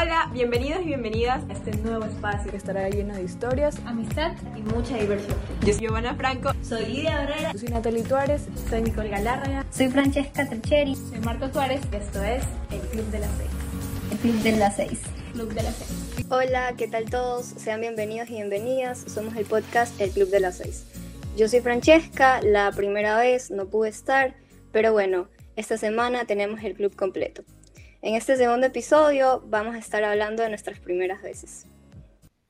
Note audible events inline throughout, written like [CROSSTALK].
Hola, bienvenidos y bienvenidas a este nuevo espacio que estará lleno de historias, amistad y mucha diversión. Yo soy Giovanna Franco, soy Lidia Herrera, soy Natalie Tuárez, soy Nicole Galárraga, soy Francesca Tricheri, soy Marco Tuárez y esto es El Club de las Seis. El Club de las Seis. Club de las Seis. Hola, ¿qué tal todos? Sean bienvenidos y bienvenidas. Somos el podcast El Club de las Seis. Yo soy Francesca, la primera vez no pude estar, pero bueno, esta semana tenemos el club completo. En este segundo episodio vamos a estar hablando de nuestras primeras veces.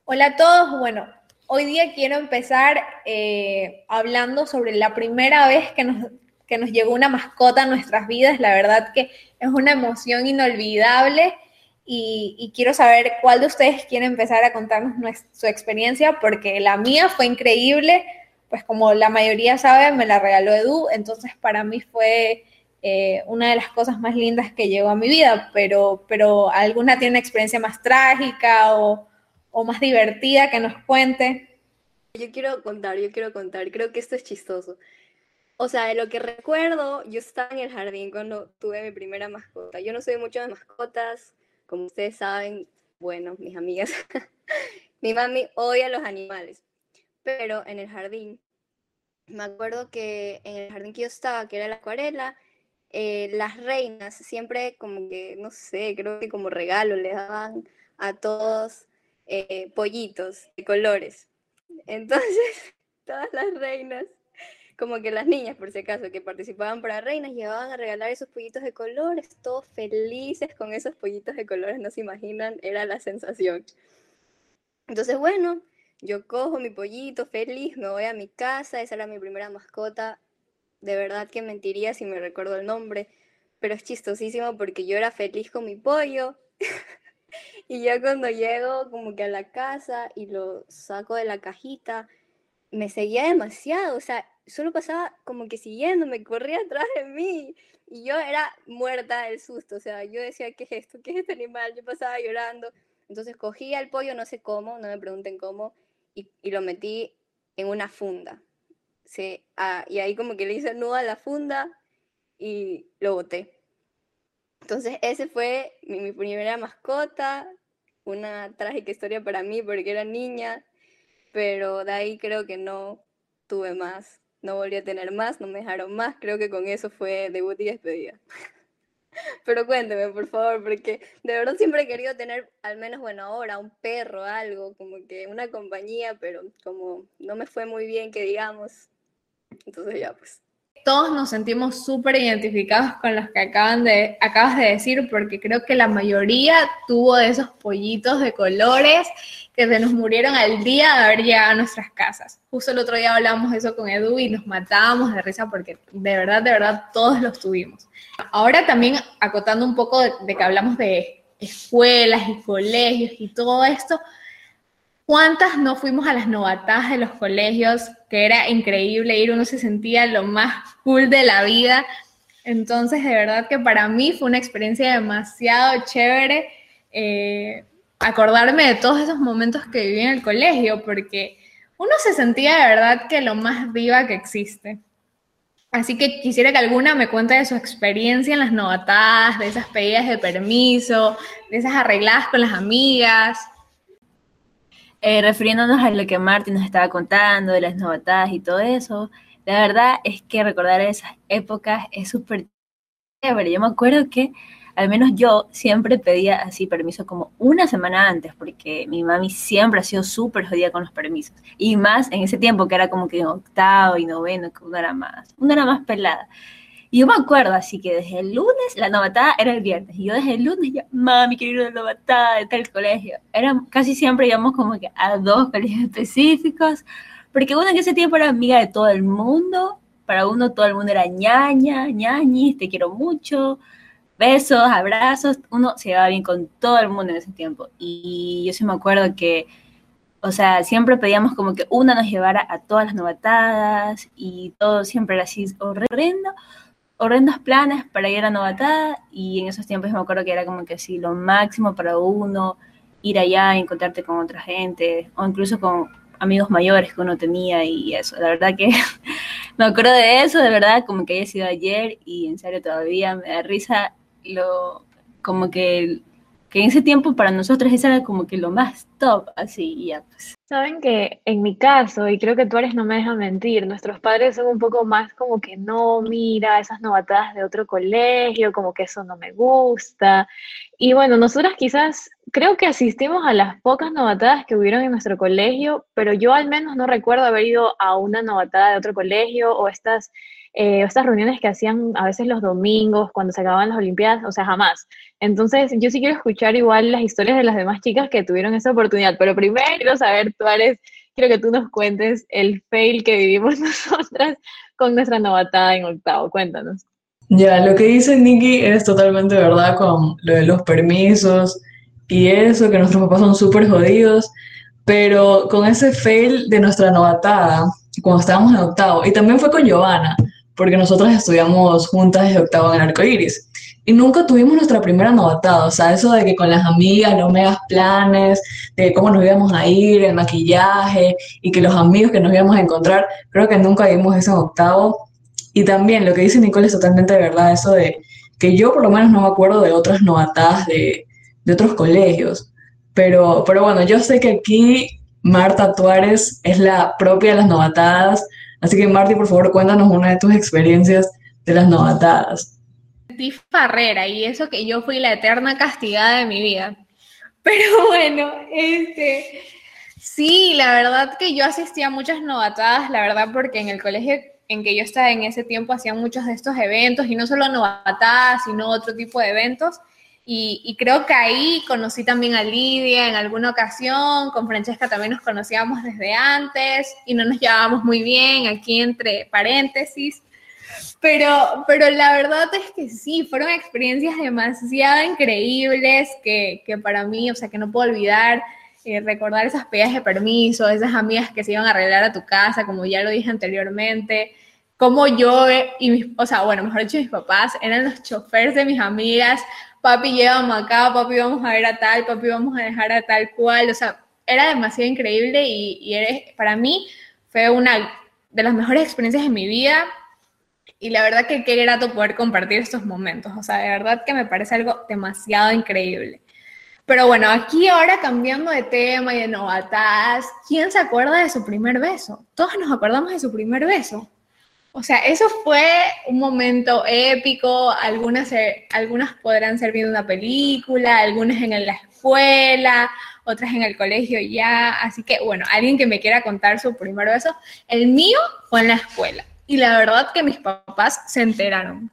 Hola a todos, bueno, hoy día quiero empezar eh, hablando sobre la primera vez que nos, que nos llegó una mascota a nuestras vidas. La verdad que es una emoción inolvidable y, y, quiero saber cuál de ustedes quiere empezar a contarnos su experiencia, porque la mía fue increíble, pues como la mayoría sabe, me la regaló Edu, entonces para mí fue eh, una de las cosas más lindas que llegó a mi vida, pero, pero alguna tiene una experiencia más trágica o, o más divertida que nos cuente. Yo quiero contar, yo quiero contar, creo que esto es chistoso. O sea, de lo que recuerdo, yo estaba en el jardín cuando tuve mi primera mascota. Yo no soy mucho de mascotas, como ustedes saben, bueno, mis amigas, [LAUGHS] mi mami odia los animales, pero en el jardín, me acuerdo que en el jardín que yo estaba, que era la acuarela, eh, las reinas siempre como que, no sé, creo que como regalo le daban a todos eh, pollitos de colores. Entonces, [LAUGHS] todas las reinas, como que las niñas, por si acaso, que participaban para reinas, llevaban a regalar esos pollitos de colores, todos felices con esos pollitos de colores, no se imaginan, era la sensación. Entonces, bueno, yo cojo mi pollito feliz, me voy a mi casa, esa era mi primera mascota, de verdad que mentiría si me recuerdo el nombre, pero es chistosísimo porque yo era feliz con mi pollo. [LAUGHS] y yo cuando llego como que a la casa y lo saco de la cajita, me seguía demasiado, o sea, solo pasaba como que siguiéndome, corría atrás de mí. Y yo era muerta del susto, o sea, yo decía, ¿qué es esto? ¿Qué es este animal? Yo pasaba llorando. Entonces cogí al pollo, no sé cómo, no me pregunten cómo, y, y lo metí en una funda. Sí, ah, y ahí como que le hice nudo a la funda y lo boté. Entonces ese fue mi, primera mascota, una trágica historia para mí porque era niña, pero de ahí creo que no tuve más, no volví a tener más, no me dejaron más, creo que con eso fue debut y despedida. [LAUGHS] Pero cuénteme, por favor, porque de verdad siempre he querido tener al menos, bueno, ahora un perro, algo, como que una compañía, pero como no me fue muy bien, que digamos, entonces ya pues. Todos nos sentimos súper identificados con los que acaban de, acabas de decir, porque creo que la mayoría tuvo de esos pollitos de colores que se nos murieron al día de haber llegado a nuestras casas. Justo el otro día hablamos de eso con Edu y nos matábamos de risa porque de verdad, de verdad, todos los tuvimos. Ahora también acotando un poco de que hablamos de escuelas y colegios y todo esto, ¿Cuántas no fuimos a las novatadas de los colegios? Que era increíble ir, uno se sentía lo más cool de la vida. Entonces, de verdad que para mí fue una experiencia demasiado chévere eh, acordarme de todos esos momentos que viví en el colegio, porque uno se sentía de verdad que lo más viva que existe. Así que quisiera que alguna me cuente de su experiencia en las novatadas, de esas pedidas de permiso, de esas arregladas con las amigas. Eh, refiriéndonos a lo que Martín nos estaba contando, de las novatadas y todo eso, la verdad es que recordar esas épocas es súper chévere. Yo me acuerdo que al menos yo siempre pedía así permiso como una semana antes, porque mi mami siempre ha sido súper jodida con los permisos. Y más en ese tiempo que era como que en octavo y noveno, que uno era más, una era más pelada. Y yo me acuerdo, así que desde el lunes, la novatada era el viernes. Y yo desde el lunes ya, mami, quiero ir a la novatada de tal colegio. Era, casi siempre íbamos como que a dos colegios específicos, porque uno en ese tiempo era amiga de todo el mundo. Para uno todo el mundo era ñaña, ñañis, te quiero mucho, besos, abrazos. Uno se llevaba bien con todo el mundo en ese tiempo. Y yo sí me acuerdo que o sea, siempre pedíamos como que una nos llevara a todas las novatadas y todo siempre era así horrendo horrendos planes para ir a novatada y en esos tiempos me acuerdo que era como que sí, lo máximo para uno, ir allá, encontrarte con otra gente o incluso con amigos mayores que uno tenía y eso. La verdad que [LAUGHS] me acuerdo de eso, de verdad, como que haya sido ayer y en serio todavía me da risa lo, como que que en ese tiempo para nosotros eso era como que lo más top, así, y ya pues. Saben que en mi caso, y creo que tú eres no me deja mentir, nuestros padres son un poco más como que no, mira, esas novatadas de otro colegio, como que eso no me gusta. Y bueno, nosotras quizás creo que asistimos a las pocas novatadas que hubieron en nuestro colegio, pero yo al menos no recuerdo haber ido a una novatada de otro colegio o estas eh, estas reuniones que hacían a veces los domingos cuando se acababan las Olimpiadas, o sea, jamás. Entonces, yo sí quiero escuchar igual las historias de las demás chicas que tuvieron esa oportunidad, pero primero quiero saber, tú quiero que tú nos cuentes el fail que vivimos [LAUGHS] nosotras con nuestra novatada en octavo. Cuéntanos. Ya, lo que dice Nikki es totalmente verdad con lo de los permisos y eso, que nuestros papás son súper jodidos, pero con ese fail de nuestra novatada, cuando estábamos en octavo, y también fue con Giovanna, porque nosotros estudiamos juntas desde octavo en el arco iris. Y nunca tuvimos nuestra primera novatada, o sea, eso de que con las amigas, los megas planes, de cómo nos íbamos a ir, el maquillaje, y que los amigos que nos íbamos a encontrar, creo que nunca vimos eso en octavo. Y también lo que dice Nicole es totalmente verdad, eso de que yo por lo menos no me acuerdo de otras novatadas de, de otros colegios. Pero, pero bueno, yo sé que aquí Marta Tuárez es la propia de las novatadas, Así que Marty, por favor, cuéntanos una de tus experiencias de las novatadas. Sentí farrera y eso que yo fui la eterna castigada de mi vida. [LAUGHS] Pero bueno, este, sí, la verdad que yo asistía a muchas novatadas, la verdad porque en el colegio en que yo estaba en ese tiempo hacían muchos de estos eventos y no solo novatadas, sino otro tipo de eventos. Y, creo que ahí conocí también a Lidia en alguna ocasión, con Francesca también nos conocíamos desde antes y no nos llevábamos muy bien aquí entre paréntesis. Pero, pero la verdad es que sí, fueron experiencias demasiado increíbles que, que para mí, o sea, que no puedo olvidar. Eh, recordar esas peleas de permiso, esas amigas que se iban a arreglar a tu casa, como ya lo dije anteriormente, como yo y mis, o sea, bueno, mejor dicho, mis papás eran los choferes de mis amigas papi, llévame acá, papi, vamos a ver a tal, papi, vamos a dejar a tal cual, o sea, era demasiado increíble y, eres, para mí fue una de las mejores experiencias de mi vida y la verdad que qué grato poder compartir estos momentos, o sea, de verdad que me parece algo demasiado increíble. Pero bueno, aquí ahora cambiando de tema y de novatadas, ¿quién se acuerda de su primer beso? Todos nos acordamos de su primer beso. O sea, eso fue un momento épico, algunas, algunas podrán ser viendo una película, algunas en la escuela, otras en el colegio ya, así que bueno, alguien que me quiera contar su primer beso, el mío fue en la escuela. Y la verdad que mis papás se enteraron.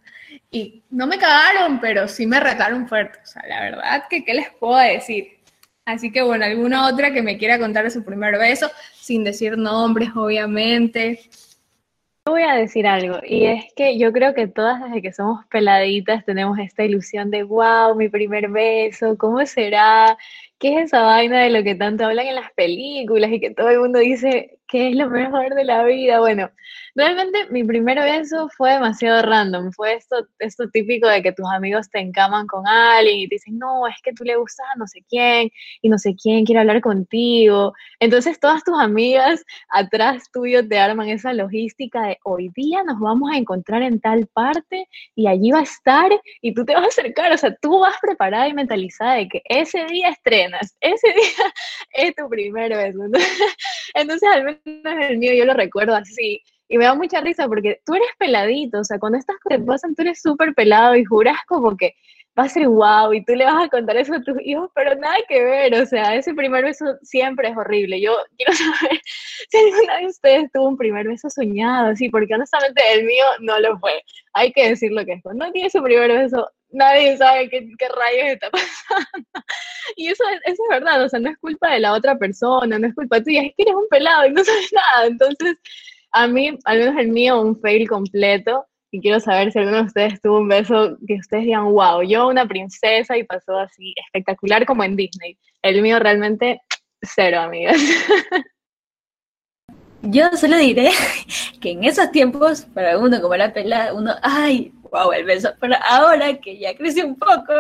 Y no me cagaron, pero sí me retaron fuerte, o sea, la verdad que qué les puedo decir. Así que bueno, alguna otra que me quiera contar de su primer beso, sin decir nombres, obviamente voy a decir algo, y es que yo creo que todas desde que somos peladitas tenemos esta ilusión de, wow, mi primer beso, ¿cómo será? ¿Qué es esa vaina de lo que tanto hablan en las películas y que todo el mundo dice que es lo mejor de la vida? Bueno, Realmente mi primer beso fue demasiado random, fue esto, esto típico de que tus amigos te encaman con alguien y te dicen, no, es que tú le gustas a no sé quién y no sé quién quiere hablar contigo. Entonces todas tus amigas atrás tuyo te arman esa logística de hoy día nos vamos a encontrar en tal parte y allí va a estar y tú te vas a acercar, o sea, tú vas preparada y mentalizada de que ese día estrenas, [LAUGHS] ese día es tu primer beso. [LAUGHS] Entonces, al menos el mío yo lo recuerdo así. Y me da mucha risa porque tú eres peladito, o sea, cuando estas cosas pasan, tú eres súper pelado y juras como que va a ser guau y tú le vas a contar eso a tus hijos, pero nada que ver, o sea, ese primer beso siempre es horrible. Yo [LAUGHS] quiero saber si alguna de ustedes tuvo un primer beso soñado, sí, porque honestamente el mío no lo fue. Hay que decir lo que es. Cuando tiene su primer beso, nadie sabe qué, rayos está [LAUGHS] pasando. Y eso es, eso es verdad, o sea, no es culpa de la otra persona, no es culpa tuya, es que eres un pelado y no sabes nada. Entonces, a mí, al menos el mío, un fail completo. Y quiero saber si alguno de ustedes tuvo un beso que ustedes digan, wow, yo una princesa y pasó así espectacular como en Disney. El mío realmente cero, amigas. Yo solo diré [LAUGHS] que en esos tiempos, para uno como la pelada, uno, ay, wow, el beso. Pero ahora que ya crecí un poco,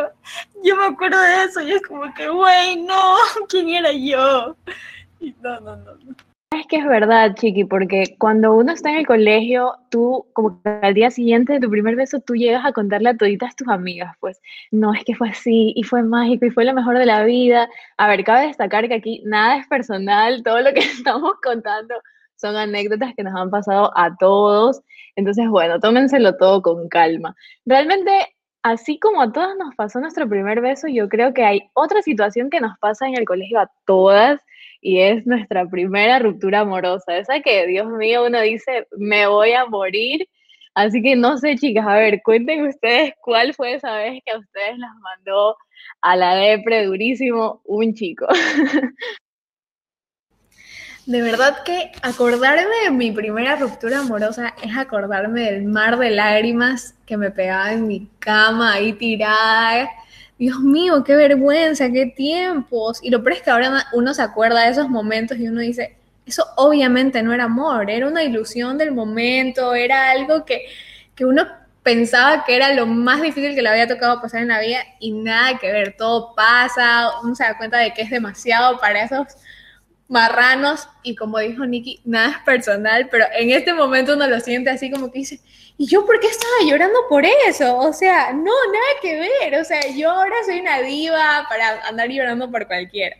yo me acuerdo de eso y es como que, güey, no, [LAUGHS] ¿quién era yo? Y no, no, no. no. Es que es verdad, Chiqui, porque cuando uno está en el colegio, tú, como que al día siguiente de tu primer beso, tú llegas a contarle a toditas tus amigas, pues, no, es que fue así, y fue mágico, y fue lo mejor de la vida. A ver, cabe destacar que aquí nada es personal, todo lo que [LAUGHS] estamos contando son anécdotas que nos han pasado a todos. Entonces, bueno, tómenselo todo con calma. Realmente, así como a todas nos pasó nuestro primer beso, yo creo que hay otra situación que nos pasa en el colegio a todas y es nuestra primera ruptura amorosa. Esa que, Dios mío, uno dice, me voy a morir. Así que no sé, chicas, a ver, cuenten ustedes cuál fue esa vez que a ustedes las mandó a la depre durísimo un chico. [LAUGHS] De verdad que acordarme de mi primera ruptura amorosa es acordarme del mar de lágrimas que me pegaba en mi cama ahí tirada. Dios mío, qué vergüenza, qué tiempos. Y lo peor es que ahora uno se acuerda de esos momentos y uno dice, eso obviamente no era amor, era una ilusión del momento, era algo que, que uno pensaba que era lo más difícil que le había tocado pasar en la vida y nada que ver, todo pasa, uno se da cuenta de que es demasiado para esos marranos y como dijo Nikki, nada es personal, pero en este momento uno lo siente así como que dice, ¿y yo por qué estaba llorando por eso? O sea, no, nada que ver, o sea, yo ahora soy una diva para andar llorando por cualquiera.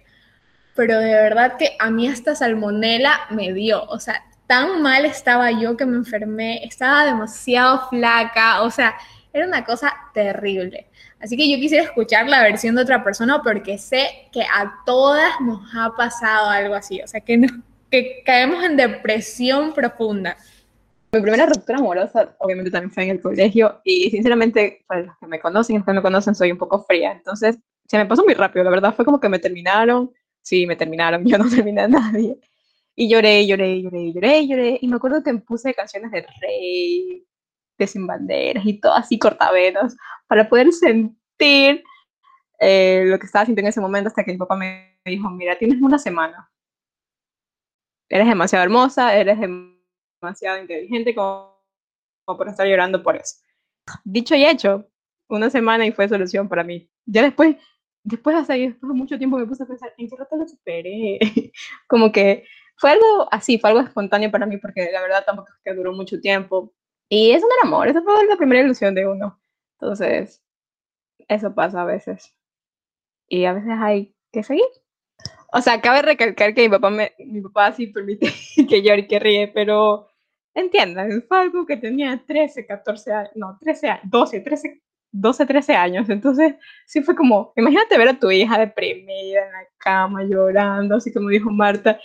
Pero de verdad que a mí esta salmonela me dio, o sea, tan mal estaba yo que me enfermé, estaba demasiado flaca, o sea, era una cosa terrible. Así que yo quisiera escuchar la versión de otra persona porque sé que a todas nos ha pasado algo así, o sea, que, que caemos en depresión profunda. Mi primera ruptura amorosa, obviamente, también fue en el colegio y sinceramente, para los que me conocen los que no me conocen, soy un poco fría. Entonces, se me pasó muy rápido, la verdad, fue como que me terminaron, sí, me terminaron, [LAUGHS] yo no terminé a nadie. Y lloré, lloré, lloré, lloré, lloré. Y me acuerdo que me puse canciones de Rey, de Sin Banderas y todo así cortavenos para poder sentir eh, lo que estaba sintiendo en ese momento hasta que mi papá me dijo, mira, tienes una semana. Eres demasiado hermosa, eres demasiado inteligente como, para estar llorando por eso. Dicho y hecho, una semana y fue solución para mí. Ya después, después hasta ahí, después de mucho tiempo me puse a pensar, ¿en qué rato lo superé? [LAUGHS] como que fue algo así, fue algo espontáneo para mí porque la verdad tampoco es que duró mucho tiempo. Y no era amor, esa fue la primera ilusión de uno. Entonces, eso pasa a veces. Y a veces hay que seguir. O sea, cabe recalcar que mi papá, me, mi papá sí permite [LAUGHS] que llore y que ríe, pero entiendan, fue algo que tenía 13, 14 años, no, 13 años, 12, 13, 12, 13 años. Entonces, sí fue como, imagínate ver a tu hija deprimida en la cama llorando, así como dijo Marta.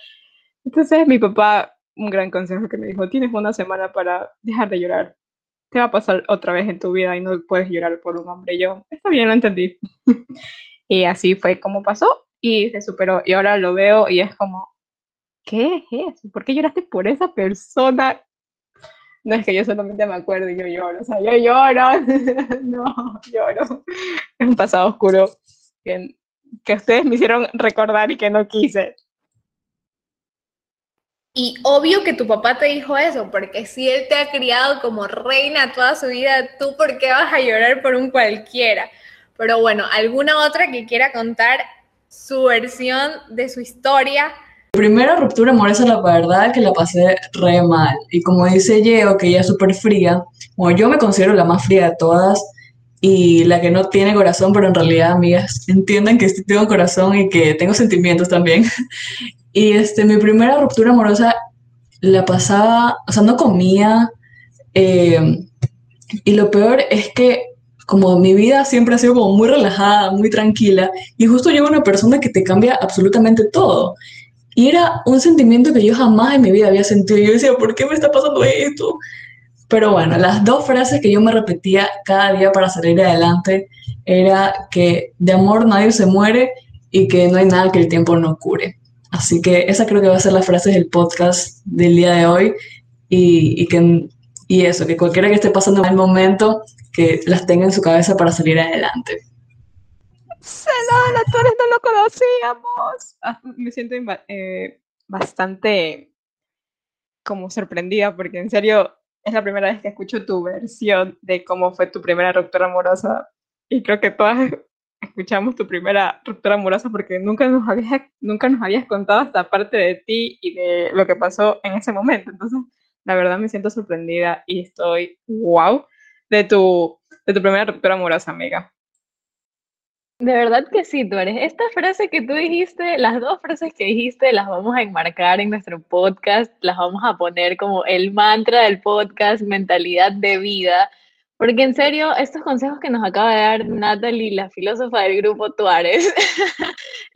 Entonces, mi papá, un gran consejo que me dijo, tienes una semana para dejar de llorar te va a pasar otra vez en tu vida y no puedes llorar por un hombre. Yo, está bien, lo entendí. [LAUGHS] y así fue como pasó y se superó. Y ahora lo veo y es como, ¿qué es eso? ¿Por qué lloraste por esa persona? No es que yo solamente me acuerdo y yo lloro, o sea, yo lloro, [LAUGHS] no, lloro. Es un pasado oscuro que, que ustedes me hicieron recordar y que no quise. Y obvio que tu papá te dijo eso, porque si él te ha criado como reina toda su vida, ¿tú por qué vas a llorar por un cualquiera? Pero bueno, ¿alguna otra que quiera contar su versión de su historia? Primera ruptura amorosa, la verdad que la pasé re mal. Y como dice Yeo, que ella es súper fría, bueno, yo me considero la más fría de todas y la que no tiene corazón, pero en realidad, amigas, entienden que tengo corazón y que tengo sentimientos también. Y este, mi primera ruptura amorosa la pasaba, o sea, no comía. Eh, y lo peor es que como mi vida siempre ha sido como muy relajada, muy tranquila, y justo llega una persona que te cambia absolutamente todo. Y era un sentimiento que yo jamás en mi vida había sentido. Yo decía, ¿por qué me está pasando esto? Pero bueno, las dos frases que yo me repetía cada día para salir adelante era que de amor nadie se muere y que no hay nada que el tiempo no cure. Así que esa creo que va a ser la frase del podcast del día de hoy y, y, que, y eso, que cualquiera que esté pasando mal momento, que las tenga en su cabeza para salir adelante. Celana, todos no lo conocíamos. Ah, me siento eh, bastante como sorprendida porque en serio es la primera vez que escucho tu versión de cómo fue tu primera ruptura amorosa y creo que todas escuchamos tu primera ruptura amorosa porque nunca nos habías, nunca nos habías contado esta parte de ti y de lo que pasó en ese momento. Entonces, la verdad me siento sorprendida y estoy wow de tu, de tu primera ruptura amorosa, amiga. De verdad que sí, tú eres. Esta frase que tú dijiste, las dos frases que dijiste, las vamos a enmarcar en nuestro podcast, las vamos a poner como el mantra del podcast, mentalidad de vida. Porque en serio, estos consejos que nos acaba de dar Natalie, la filósofa del grupo Tuárez,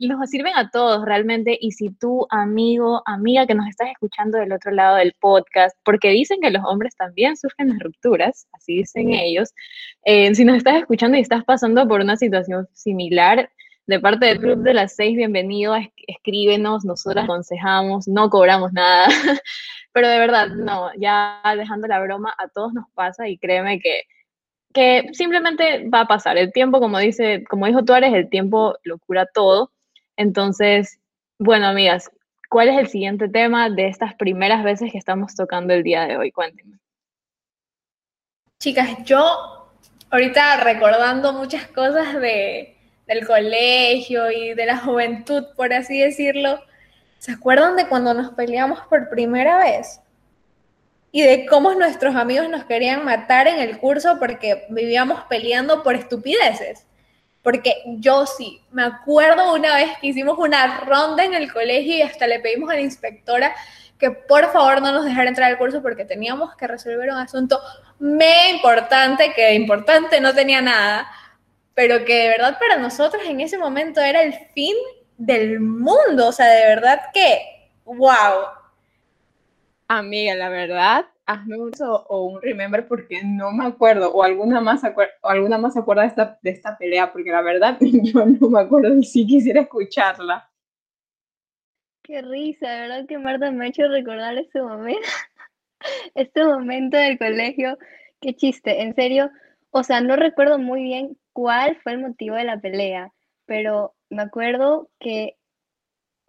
nos [LAUGHS] sirven a todos realmente. Y si tú, amigo, amiga que nos estás escuchando del otro lado del podcast, porque dicen que los hombres también sufren las rupturas, así dicen ellos, eh, si nos estás escuchando y estás pasando por una situación similar, de parte del Club de las Seis, bienvenido, escríbenos, nosotros aconsejamos, no cobramos nada, [LAUGHS] pero de verdad, no, ya dejando la broma, a todos nos pasa y créeme que que simplemente va a pasar. El tiempo, como dice, como dijo Tuárez, el tiempo lo cura todo. Entonces, bueno, amigas, ¿cuál es el siguiente tema de estas primeras veces que estamos tocando el día de hoy? Cuéntenme. Chicas, yo ahorita recordando muchas cosas de, del colegio y de la juventud, por así decirlo, ¿se acuerdan de cuando nos peleamos por primera vez? y de cómo nuestros amigos nos querían matar en el curso porque vivíamos peleando por estupideces. Porque yo sí, me acuerdo una vez que hicimos una ronda en el colegio y hasta le pedimos a la inspectora que por favor no nos dejara entrar al curso porque teníamos que resolver un asunto me importante, que importante no tenía nada, pero que de verdad para nosotros en ese momento era el fin del mundo, o sea, de verdad que, wow, Amiga, la verdad, hazme un o un remember porque no me acuerdo, o alguna más, o alguna más se acuerda de esta, de esta pelea, porque la verdad [LAUGHS] yo no me acuerdo y sí quisiera escucharla. Qué risa, de verdad que Marta me ha hecho recordar este momento, [LAUGHS] este momento del colegio. Qué chiste, en serio. O sea, no recuerdo muy bien cuál fue el motivo de la pelea, pero me acuerdo que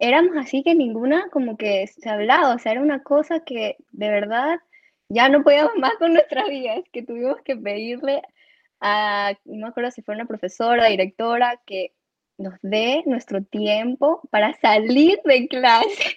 éramos así que ninguna como que se hablaba, o sea, era una cosa que de verdad ya no podíamos más con nuestras vidas, que tuvimos que pedirle a, no me acuerdo si fue una profesora, directora, que nos dé nuestro tiempo para salir de clase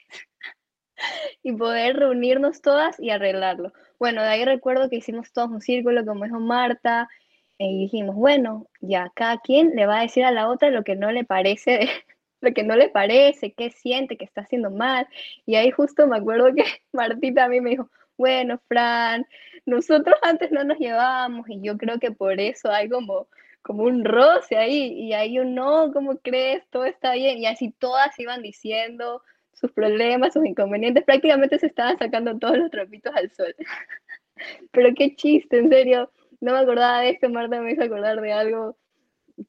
[LAUGHS] y poder reunirnos todas y arreglarlo. Bueno, de ahí recuerdo que hicimos todos un círculo, como dijo Marta, y dijimos, bueno, ya cada quien le va a decir a la otra lo que no le parece [LAUGHS] lo que no le parece, qué siente, que está haciendo mal. Y ahí justo me acuerdo que [LAUGHS] Martita a mí me dijo, bueno, Fran, nosotros antes no nos llevábamos y yo creo que por eso hay como, como un roce ahí. Y ahí yo, no, ¿cómo crees? Todo está bien. Y así todas iban diciendo sus problemas, sus inconvenientes. Prácticamente se estaban sacando todos los trapitos al sol. [LAUGHS] Pero qué chiste, en serio. No me acordaba de esto, Marta me hizo acordar de algo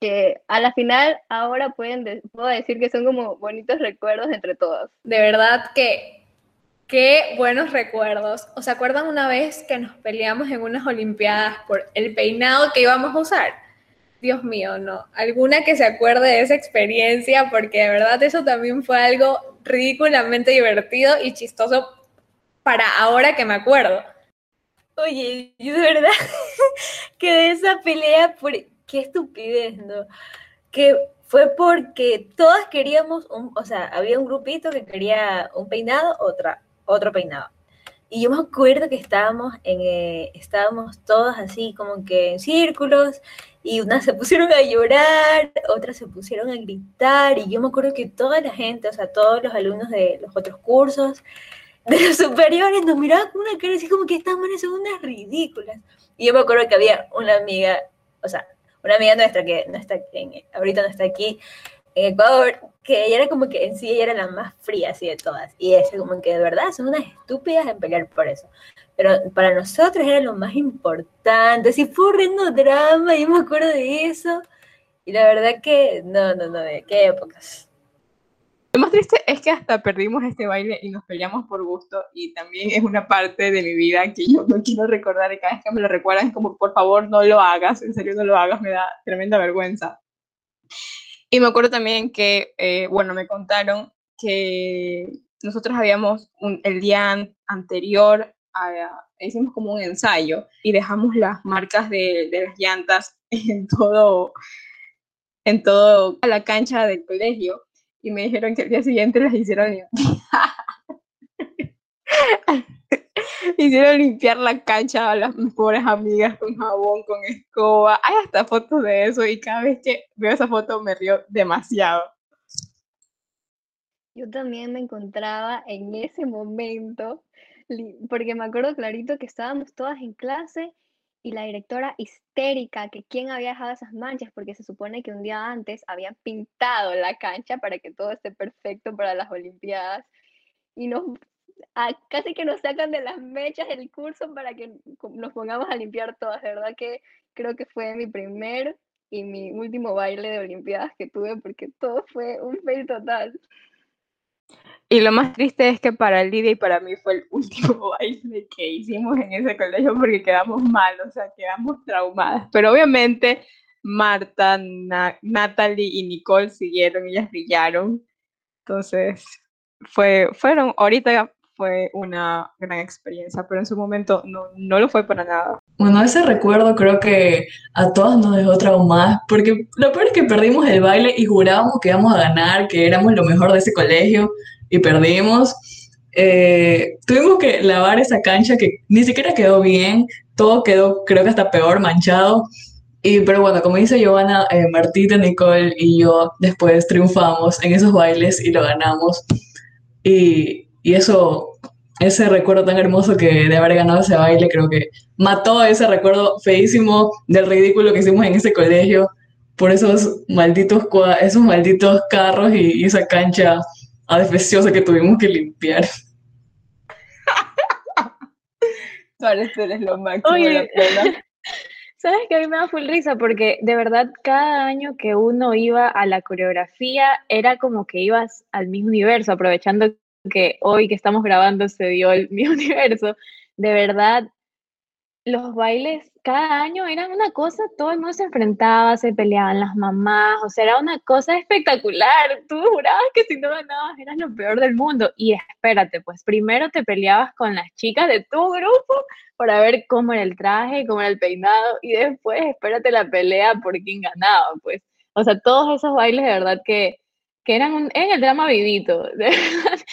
que a la final ahora pueden puedo decir que son como bonitos recuerdos entre todos. De verdad que qué buenos recuerdos. ¿Os acuerdan una vez que nos peleamos en unas olimpiadas por el peinado que íbamos a usar? Dios mío, no. Alguna que se acuerde de esa experiencia porque de verdad eso también fue algo ridículamente divertido y chistoso para ahora que me acuerdo. Oye, yo de verdad [LAUGHS] que de esa pelea por qué estupidez, ¿no? Que fue porque todas queríamos, un, o sea, había un grupito que quería un peinado, otra, otro peinado. Y yo me acuerdo que estábamos, en, eh, estábamos todos así como que en círculos y unas se [LAUGHS] pusieron a llorar, otras se pusieron a gritar y yo me acuerdo que toda la gente, o sea, todos los alumnos de los otros cursos, de los superiores, nos miraban con una cara así como que estas manes son unas ridículas. Y yo me acuerdo que había una amiga, o sea, una amiga nuestra que no está en, ahorita no está aquí en Ecuador, que ella era como que en sí ella era la más fría así de todas. Y es como que de verdad son unas estúpidas en pelear por eso. Pero para nosotros era lo más importante. Así fue horrendo drama, y me acuerdo de eso. Y la verdad que, no, no, no, de qué épocas. Lo más triste es que hasta perdimos este baile y nos peleamos por gusto y también es una parte de mi vida que yo no quiero recordar y cada vez que me lo recuerdan es como, por favor, no lo hagas, en serio no lo hagas, me da tremenda vergüenza. Y me acuerdo también que, eh, bueno, me contaron que nosotros habíamos, el día anterior, hicimos como un ensayo y dejamos las marcas de, de las llantas [LAUGHS] en todo, en todo a la cancha del colegio y me dijeron que el día siguiente las hicieron [LAUGHS] hicieron limpiar la cancha a las pobres amigas con jabón, con escoba. Hay hasta fotos de eso y cada vez que veo esa foto me río demasiado. Yo también me encontraba en ese momento, porque me acuerdo clarito que estábamos todas en clase y la directora histérica, que quién había dejado esas manchas, porque se supone que un día antes habían pintado la cancha para que todo esté perfecto para las Olimpiadas. Y nos, casi que nos sacan de las mechas del curso para que nos pongamos a limpiar todas. Verdad que creo que fue mi primer y mi último baile de Olimpiadas que tuve, porque todo fue un fail total. Y lo más triste es que para Lidia y para mí fue el [LAUGHS] último baile que hicimos en ese colegio porque quedamos mal, o sea, quedamos traumadas. Pero obviamente Marta, Na- Natalie y Nicole siguieron, ellas brillaron. Entonces, fue, fueron, ahorita fue una gran experiencia, pero en su momento no, no lo fue para nada. Bueno, ese recuerdo creo que a todas nos dejó traumadas, porque lo peor es que perdimos el baile y jurábamos que íbamos a ganar, que éramos lo mejor de ese colegio y perdimos. Eh, tuvimos que lavar esa cancha que ni siquiera quedó bien, todo quedó creo que hasta peor manchado. Y, pero bueno, como dice Giovanna, eh, Martita, Nicole y yo después triunfamos en esos bailes y lo ganamos. Y, y eso, ese recuerdo tan hermoso que de haber ganado ese baile, creo que mató ese recuerdo feísimo del ridículo que hicimos en ese colegio por esos malditos, esos malditos carros y, y esa cancha adefesiosa que tuvimos que limpiar. [LAUGHS] Suárez, tú eres lo máximo, Oye. la plena. [LAUGHS] ¿Sabes que a mí me da full risa? Porque de verdad cada año que uno iba a la coreografía era como que ibas al mismo universo, aprovechando que hoy que estamos grabando se dio el [LAUGHS] mismo universo. De verdad, los bailes cada año eran una cosa, todo el mundo se enfrentaba, se peleaban las mamás, o sea, era una cosa espectacular. Tú jurabas que si no ganabas eras lo peor del mundo. Y espérate, pues primero te peleabas con las chicas de tu grupo para ver cómo era el traje, cómo era el peinado, y después espérate la pelea por quién ganaba, pues. O sea, todos esos bailes de verdad que, que eran, un, eran el drama vivito. [LAUGHS]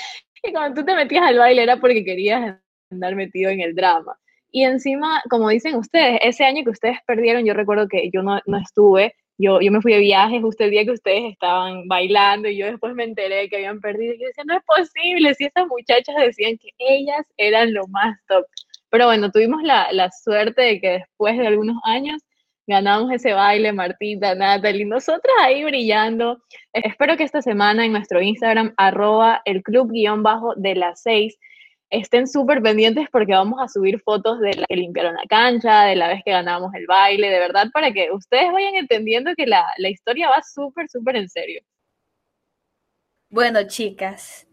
Y cuando tú te metías al baile era porque querías andar metido en el drama. Y encima, como dicen ustedes, ese año que ustedes perdieron, yo recuerdo que yo no, no estuve, yo, yo me fui de viaje justo el día que ustedes estaban bailando y yo después me enteré que habían perdido y yo decía, no es posible, si esas muchachas decían que ellas eran lo más top. Pero bueno, tuvimos la, la suerte de que después de algunos años ganamos ese baile, Martita, Natalie, nosotras ahí brillando. Espero que esta semana en nuestro Instagram, arroba el club guion bajo de las seis, estén súper pendientes porque vamos a subir fotos de la que limpiaron la cancha, de la vez que ganamos el baile, de verdad, para que ustedes vayan entendiendo que la, la historia va súper, súper en serio. Bueno, chicas,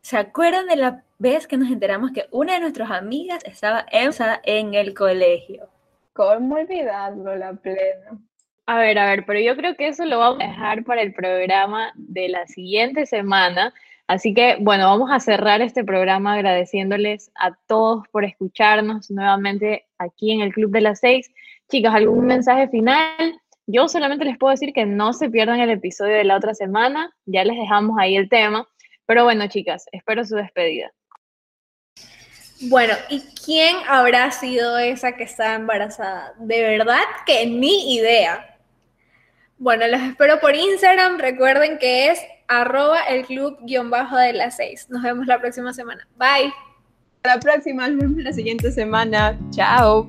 ¿se acuerdan de la vez que nos enteramos que una de nuestras amigas estaba embarazada en el colegio? ¿Cómo olvidarlo, la plena? A ver, a ver, pero yo creo que eso lo vamos a dejar para el programa de la siguiente semana. Así que, bueno, vamos a cerrar este programa agradeciéndoles a todos por escucharnos nuevamente aquí en el Club de las Seis. Chicas, ¿algún mensaje final? Yo solamente les puedo decir que no se pierdan el episodio de la otra semana. Ya les dejamos ahí el tema. Pero bueno, chicas, espero su despedida. Bueno, ¿y quién habrá sido esa que estaba embarazada? De verdad que ni idea. Bueno, los espero por Instagram. Recuerden que es arroba el club guion bajo de las seis. Nos vemos la próxima semana. Bye. Hasta la próxima, nos vemos la siguiente semana. Chao.